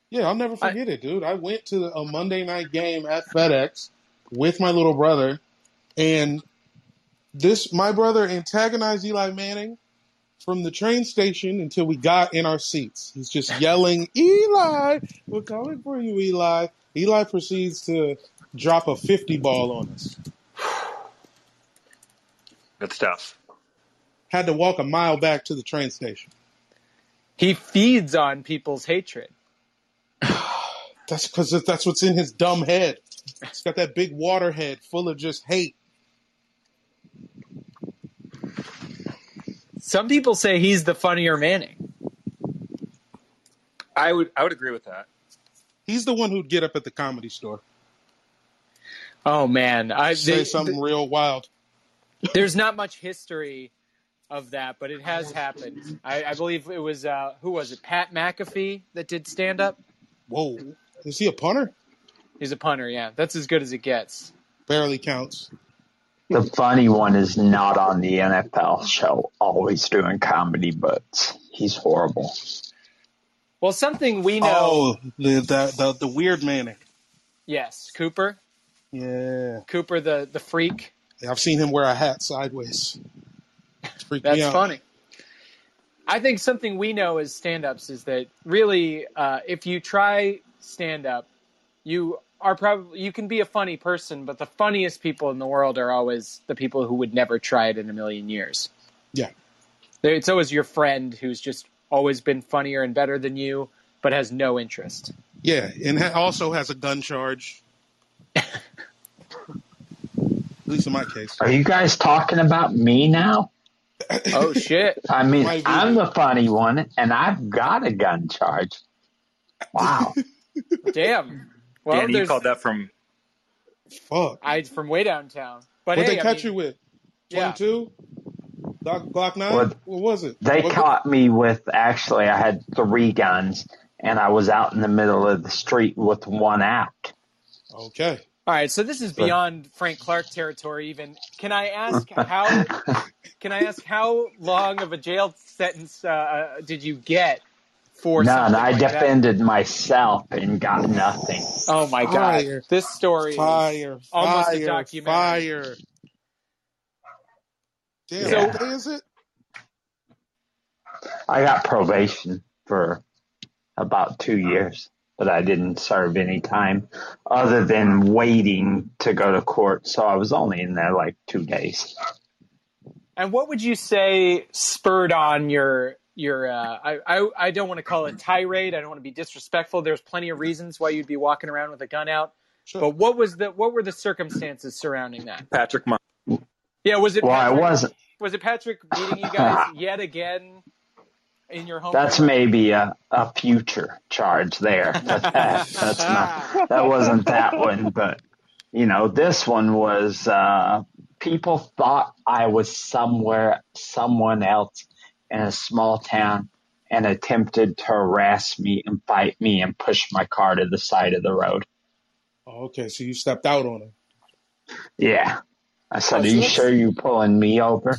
Yeah, I'll never I- forget it, dude. I went to a Monday night game at FedEx with my little brother, and this my brother antagonized Eli Manning from the train station until we got in our seats. He's just yelling, "Eli, we're coming for you, Eli." Eli proceeds to drop a fifty ball on us. Good stuff. Had to walk a mile back to the train station. He feeds on people's hatred. That's because that's what's in his dumb head. He's got that big water head full of just hate. Some people say he's the funnier Manning. I would I would agree with that. He's the one who'd get up at the comedy store, Oh man, I say they- something real wild. there's not much history of that, but it has happened. I, I believe it was uh, who was it? Pat McAfee that did stand up. Whoa, is he a punter? He's a punter. Yeah, that's as good as it gets. Barely counts. The funny one is not on the NFL show, always doing comedy, but he's horrible. Well, something we know. Oh, the the the, the weird Manning. Yes, Cooper. Yeah, Cooper, the the freak. I've seen him wear a hat sideways. It's me That's out. funny. I think something we know as stand-ups is that really, uh, if you try stand-up, you are probably you can be a funny person, but the funniest people in the world are always the people who would never try it in a million years. Yeah, It's always your friend who's just always been funnier and better than you, but has no interest. yeah, and ha- also has a gun charge. At least in my case. Are you guys talking about me now? Oh shit! I mean, Might. I'm the funny one, and I've got a gun charge. Wow. Damn. Well, Danny, you called that from Fuck. I from way downtown. But What hey, they I catch mean, you with? Yeah. Twenty two. Glock, Glock nine. What- What was it? They Was it- caught me with actually, I had three guns, and I was out in the middle of the street with one out. Okay. All right, so this is beyond Frank Clark territory. Even can I ask how? Can I ask how long of a jail sentence uh, uh, did you get for None. something I like that? defended myself and got nothing. Oh my Fire. god, this story. is- Fire. almost a fire, documentary. Fire. Damn, So- what day is it? I got probation for about two years, but I didn't serve any time other than waiting to go to court. So I was only in there like two days. And what would you say spurred on your your? Uh, I, I I don't want to call it tirade. I don't want to be disrespectful. There's plenty of reasons why you'd be walking around with a gun out. Sure. But what was the what were the circumstances surrounding that? Patrick Mar- Yeah, was it? Well, I Patrick, wasn't. Was it Patrick beating you guys yet again in your home? That's maybe a, a future charge there. But that, that's not, that wasn't that one. But, you know, this one was, uh, people thought I was somewhere, someone else in a small town and attempted to harass me and fight me and push my car to the side of the road. Oh, okay, so you stepped out on him. Yeah. I said, Oh, Are you sure you're pulling me over?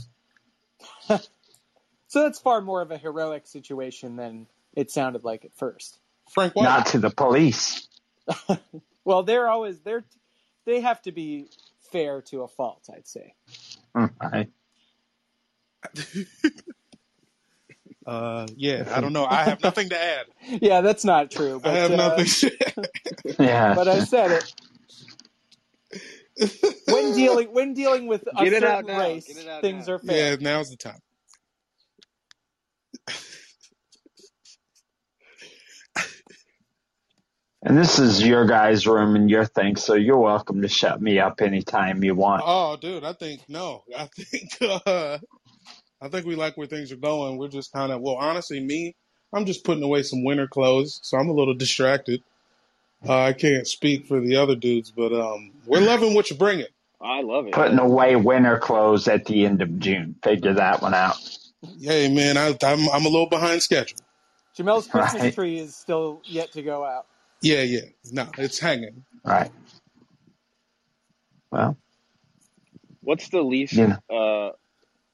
So that's far more of a heroic situation than it sounded like at first. Frank White. Not to the police. Well, they're always they're they have to be fair to a fault, I'd say. Right. Uh, yeah, I don't know. I have nothing to add. Yeah, that's not true. I But, have uh, nothing. Yeah. but I said it. When dealing when dealing with a Get it certain out race, Get it out things now. are fair. yeah, now's the time. And this is your guys' room and your thing, so you're welcome to shut me up anytime you want. Oh, dude, I think no. I think uh, I think we like where things are going. We're just kind of well, honestly, me, I'm just putting away some winter clothes, so I'm a little distracted. Uh, I can't speak for the other dudes, but um, we're loving what you're bringing. I love it. Putting away winter clothes at the end of June. Figure that one out. Hey, man, I, I'm I'm a little behind schedule. Jamel's Christmas Right. tree is still yet to go out. Yeah, yeah, no, it's hanging. Right. Well, What's the least, Yeah. uh,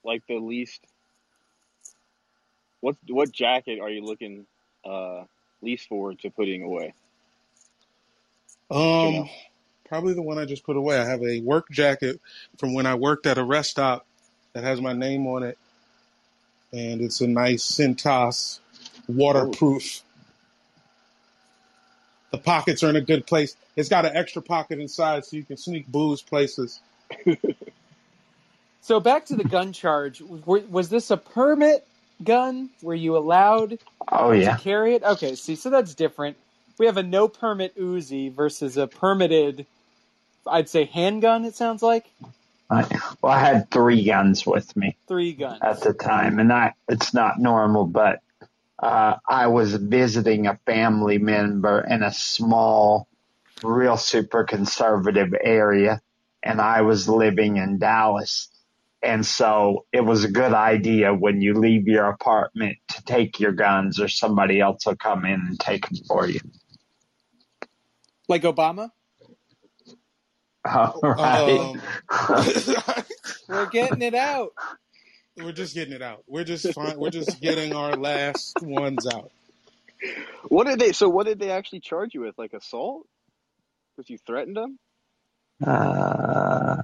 like the least, what what jacket are you looking uh, least forward to putting away? Um, know. probably the one I just put away. I have a work jacket from when I worked at a rest stop that has my name on it, and it's a nice Cintas waterproof. The pockets are in a good place. It's got an extra pocket inside, so you can sneak booze places. So back to the gun charge. W- Was this a permit gun? Were you allowed oh to yeah. carry it? Okay, see, so that's different. We have a no permit Uzi versus a permitted, I'd say handgun. It sounds like I, well, I had three guns with me three guns. at the time, and I, it's not normal, but uh, I was visiting a family member in a small, real super conservative area, and I was living in Dallas. And so it was a good idea when you leave your apartment to take your guns, or somebody else will come in and take them for you. Like Obama. All right. Um, We're getting it out. We're just getting it out. We're just fine. We're just getting our last ones out. What did they? So what did they actually charge you with? Like assault? Because you threatened them? Uh,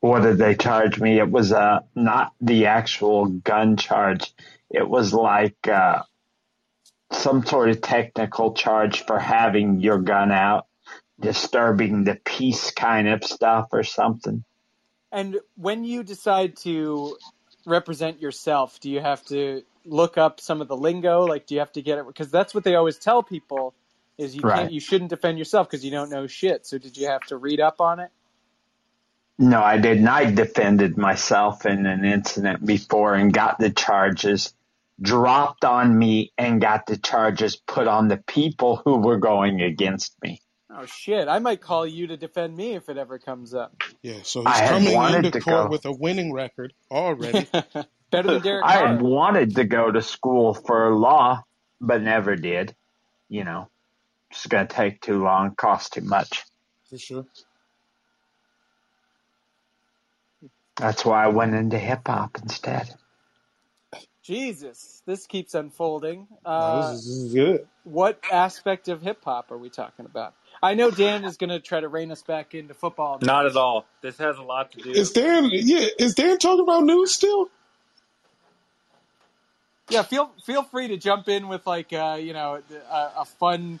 what did they charge me? It was uh, not the actual gun charge. It was like uh, some sort of technical charge for having your gun out, disturbing the peace kind of stuff or something. And when you decide to represent yourself, do you have to look up some of the lingo? Like, do you have to get it? Because that's what they always tell people is you Right. can't, you shouldn't defend yourself because you don't know shit. So did you have to read up on it? No, I didn't. I defended myself in an incident before and got the charges dropped on me and got the charges put on the people who were going against me. Oh shit! I might call you to defend me if it ever comes up. Yeah, so he's had coming into court go. with a winning record already. Better than Derek I had wanted to go to school for law, but never did. You know, it's going to take too long, cost too much. for sure. That's why I went into hip hop instead. Jesus, this keeps unfolding. No, Uh, this, is, this is good. what aspect of hip hop are we talking about? I know Dan is going to try to rein us back into football. Not at all. This has a lot to do. Is Dan? Yeah, is Dan talking about news still? Yeah, feel feel free to jump in with like uh, you know a, a fun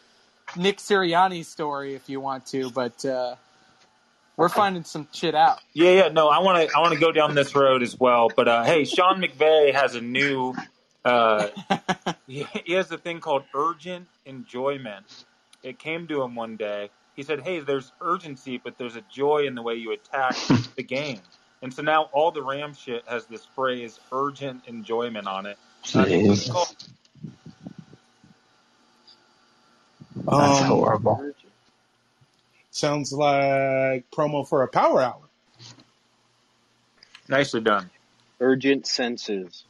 Nick Sirianni story if you want to, but uh, we're finding some shit out. Yeah, yeah. No, I want to. I want to go down this road as well. But uh, hey, Sean McVay has a new. Uh, he, he has a thing called urgent enjoyment. It came to him one day. He said, "Hey, there's urgency, but there's a joy in the way you attack the game." And so now all the Ram shit has this phrase "urgent enjoyment" on it. It's Jeez. That's Um, horrible. Sounds like promo for a power hour. nicely done. Urgent senses.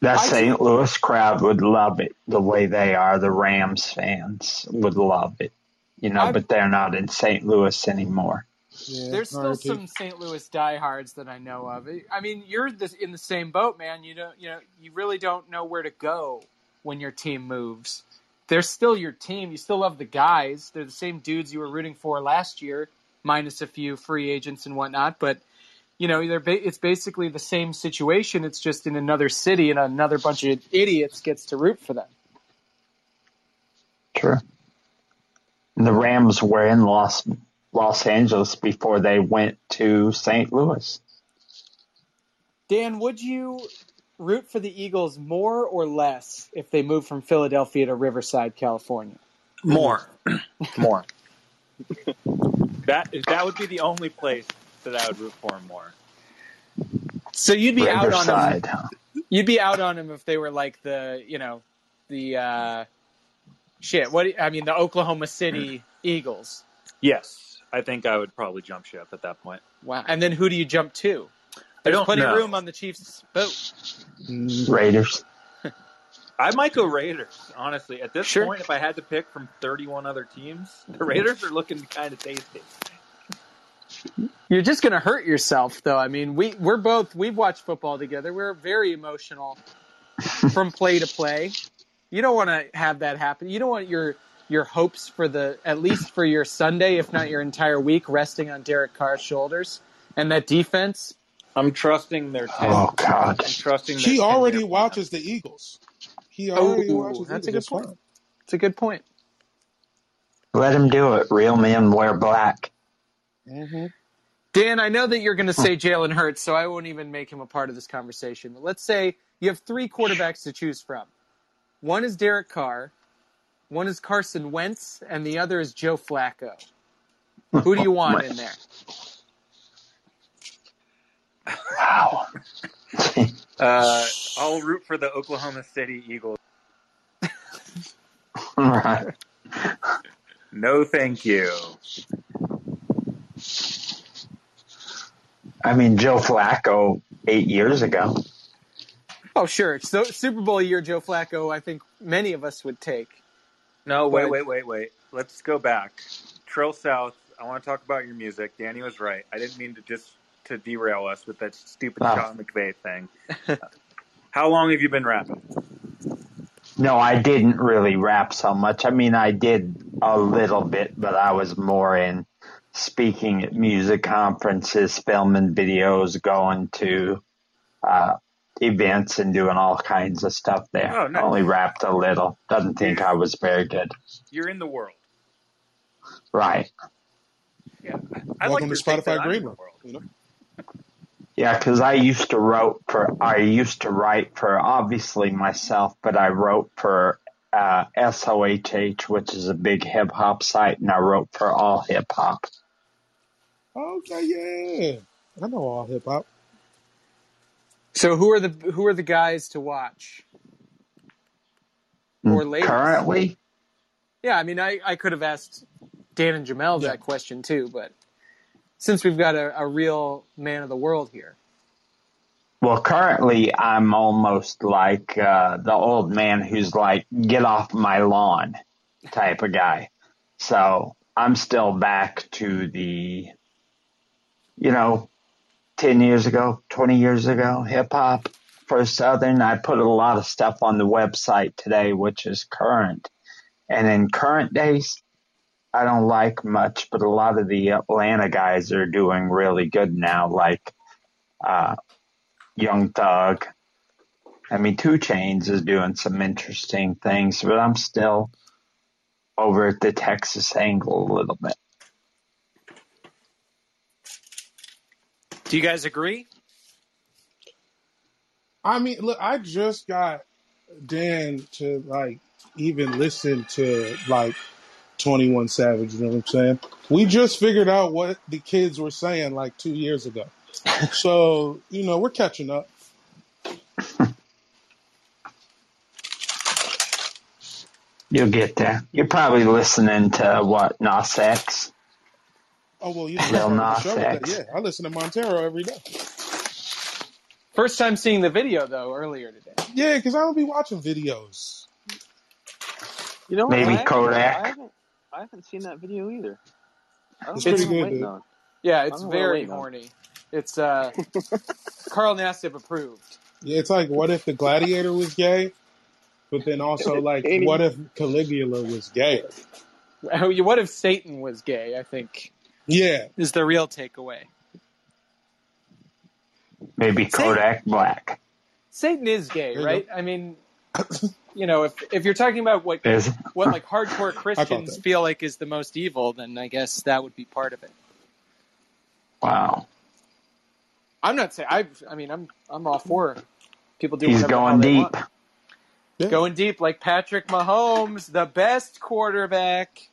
That St. Louis crowd would love it the way they are. The Rams fans would love it, you know, I- but they're not in St. Louis anymore. Yeah, There's still R.I.P. some St. Louis diehards that I know of. I mean, you're this, in the same boat, man. You don't, you know, you really don't know where to go when your team moves. They're still your team. You still love the guys. They're the same dudes you were rooting for last year, minus a few free agents and whatnot. But you know, they're ba- it's basically the same situation. It's just in another city, and another bunch of idiots gets to root for them. True. And the Rams were in Los Los Angeles before they went to St. Louis. Dan, would you root for the Eagles more or less if they moved from Philadelphia to Riverside, California? More, more. that that would be the only place that I would root for him more. So you'd be out on them. Riverside. huh? You'd be out on them if they were like the, you know, the uh, shit. What do I mean, the Oklahoma City Eagles. Yes, I think I would probably jump ship at that point. Wow. And then who do you jump to? I There's don't plenty of know. room on the Chiefs boat. Mm, Raiders. I might go Raiders, honestly. At this Sure. point, if I had to pick from 31 other teams, the Raiders are looking kind of tasty. You're just going to hurt yourself, though. I mean, we we're both we've watched football together. We're very emotional from play to play. You don't want to have that happen. You don't want your your hopes for the at least for your Sunday, if not your entire week, resting on Derek Carr's shoulders. And that defense, I'm trusting their 10. Oh God. I'm trusting their He 10 already year watches the Eagles. He oh, already Oh, watches. that's the a good point. it's a good point. Let him do it. Real men wear black. Mhm. Dan, I know that you're going to say Jalen Hurts, so I won't even make him a part of this conversation. But let's say you have three quarterbacks to choose from. One is Derek Carr, one is Carson Wentz, and the other is Joe Flacco. Who do you want in there? Wow. Uh, I'll root for the Oklahoma City Eagles. right. No, thank you. I mean, Joe Flacco eight years ago. Oh, sure. So, Super Bowl year Joe Flacco, I think many of us would take. No, wait, But- wait, wait, wait. Let's go back. Trill South. I want to talk about your music. Danny was right. I didn't mean to just to derail us with that stupid Oh. Sean McVay thing. How long have you been rapping? No, I didn't really rap so much. I mean, I did a little bit, but I was more in speaking at music conferences, filming videos, going to uh, events, and doing all kinds of stuff there. Oh, nice. Only rapped a little. Doesn't think I was very good. You're in the world. Right. Yeah, I Welcome like to Spotify Green Room. world. You know? Yeah, because I used to wrote for I used to write for obviously myself, but I wrote for uh, SOHH, which is a big hip hop site, and I wrote for AllHipHop. Okay, yeah. I know AllHipHop. So, who are the who are the guys to watch? Or ladies. Currently, Yeah, I mean, I, I could have asked Dan and Jamel Yeah. that question too, but since we've got a, a real man of the world here, well, currently I'm almost like uh, the old man who's like, "Get off my lawn," type of guy. So I'm still back to the, you know, ten years ago, twenty years ago, hip hop for Southern. I put a lot of stuff on the website today, which is current. And in current days, I don't like much, but a lot of the Atlanta guys are doing really good now, like uh, Young Thug. I mean, 2 Chainz is doing some interesting things, but I'm still over at the Texas angle a little bit. Do you guys agree? I mean, look, I just got Dan to like even listen to like 21 Savage, you know what I'm saying? We just figured out what the kids were saying like two years ago. so, you know, we're catching up. You'll get there. You're probably listening to what Nas X. Oh, well, you know, Lil I started the Nas show that. X. Yeah, I listen to Montero every day. First time seeing the video though earlier today. Yeah, because I don't be watching videos. You know? Maybe I haven't- Kodak. I haven't, I haven't seen that video either. It's pretty good, dude. Yeah, it's don't know what I'm very waiting horny. It's uh Carl Nassib approved. Yeah, it's like, what if the gladiator was gay? But then also, like, what if Caligula was gay? What if Satan was gay? I think Yeah, is the real takeaway. Maybe Kodak Black. Satan is gay, right? I mean, you know, if if you're talking about what Is what like hardcore Christians feel like is the most evil, then I guess that would be part of it. wow. I'm not saying I. I mean, I'm I'm all for people doing He's whatever going they deep. want. Yeah. Going deep, like Patrick Mahomes, the best quarterback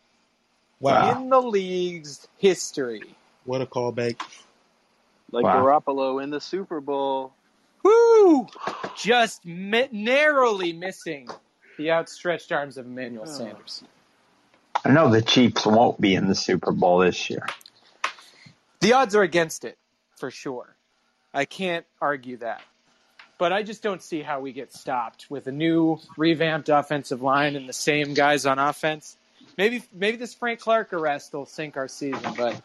wow, in the league's history. what a callback. Like Wow. Garoppolo in the Super Bowl. Woo! Just mi- narrowly missing the outstretched arms of Emmanuel oh. Sanders. I know the Chiefs won't be in the Super Bowl this year. The odds are against it, for sure. I can't argue that. But I just don't see how we get stopped with a new revamped offensive line and the same guys on offense. Maybe maybe this Frank Clark arrest will sink our season, but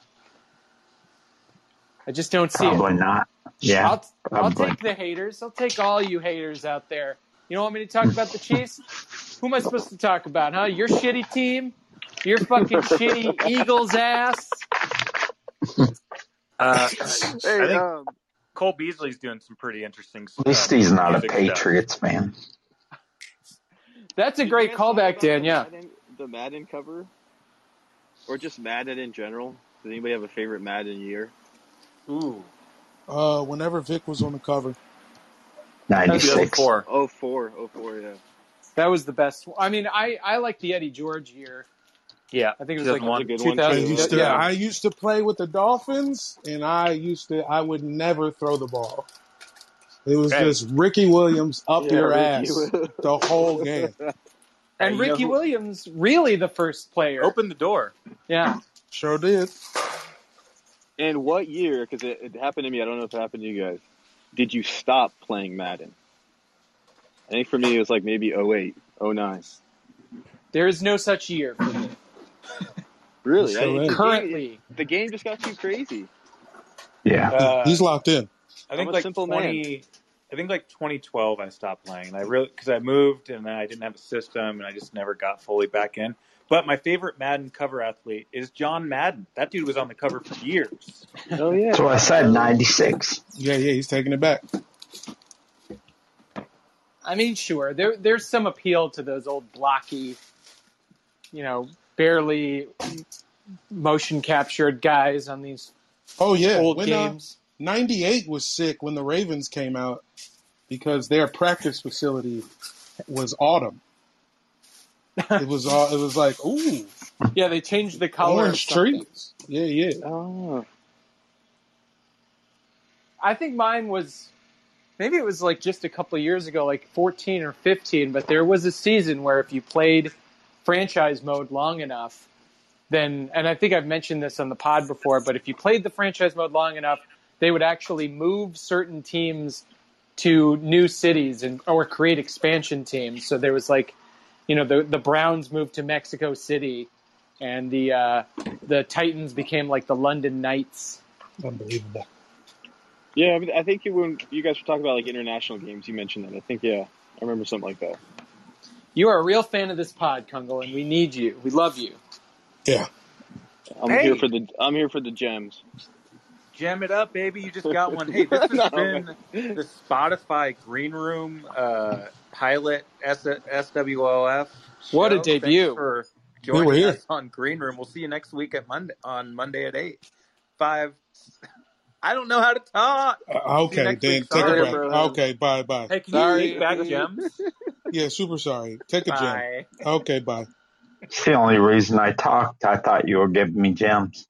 I just don't see Probably it. not. Yeah. I'll, I'll take the haters. I'll take all you haters out there. You don't want me to talk about the Chiefs? Who am I supposed to talk about, huh? Your shitty team? Your fucking shitty Eagles ass? Uh, Hey, I think um, Cole Beasley's doing some pretty interesting stuff. At least he's not a music stuff. Patriots fan. That's a great callback, about Dan. Yeah. Madden, the Madden cover, or just Madden in general. Does anybody have a favorite Madden year? Ooh. Uh, whenever Vic was on the cover, ninety six. Oh four, oh four, yeah. That was the best. I mean, I, I like the Eddie George year. Yeah, I think it was like a good one, 2000. too. used to, yeah. I used to play with the Dolphins, and I used to, I would never throw the ball. It was Okay. just Ricky Williams up Yeah, your Ricky ass Will- the whole game. and you know Ricky who- Williams, really the first player. Open the door. Yeah. Sure did. And what year? Because it, it happened to me. I don't know if it happened to you guys. Did you stop playing Madden? I think for me it was like maybe 08, 09. There is no such year for me. Really? So I- is. the, game, Currently. the game just got too crazy. Yeah. Uh, He's locked in. I think I'm like simple 20. I think like 2012, I stopped playing, and I really because I moved and then I didn't have a system, and I just never got fully back in. But my favorite Madden cover athlete is John Madden. That dude was on the cover for years. Oh yeah. That's what I said, 96. Yeah, yeah, he's taking it back. I mean, sure. There, there's some appeal to those old blocky, you know, barely motion captured guys on these Oh yeah, old when, uh, games. 98 was sick when the Ravens came out because their practice facility was autumn. It was all. It was like ooh, yeah, they changed the color. orange trees. Yeah, yeah. Oh. I think mine was maybe it was like just a couple of years ago, like 14 or 15. But there was a season where if you played franchise mode long enough, then and I think I've mentioned this on the pod before, but if you played the franchise mode long enough, they would actually move certain teams to new cities and or create expansion teams. So there was like, you know, the the Browns moved to Mexico City, and the uh, the Titans became like the London Knights. Unbelievable. Yeah, I mean, I think when you guys were talking about like international games, you mentioned that. I think yeah, I remember something like that. You are a real fan of this pod, Kungle, and we need you. We love you. Yeah. I'm Hey. here for the I'm here for the gems. Jam it up, baby! You just got one. Hey, this has No, been the Spotify Green Room uh, pilot S- SWOF. What a debut. Thanks for joining here. us on Green Room. We'll see you next week at Monday on Monday at eight five. I don't know how to talk. Uh, okay, next then week. take Sorry, a break. bro. Okay, bye, bye. Hey, can Sorry. you take back gems? Yeah, super sorry. Take a gem. Okay, bye. It's the only reason I talked. I thought you were giving me gems.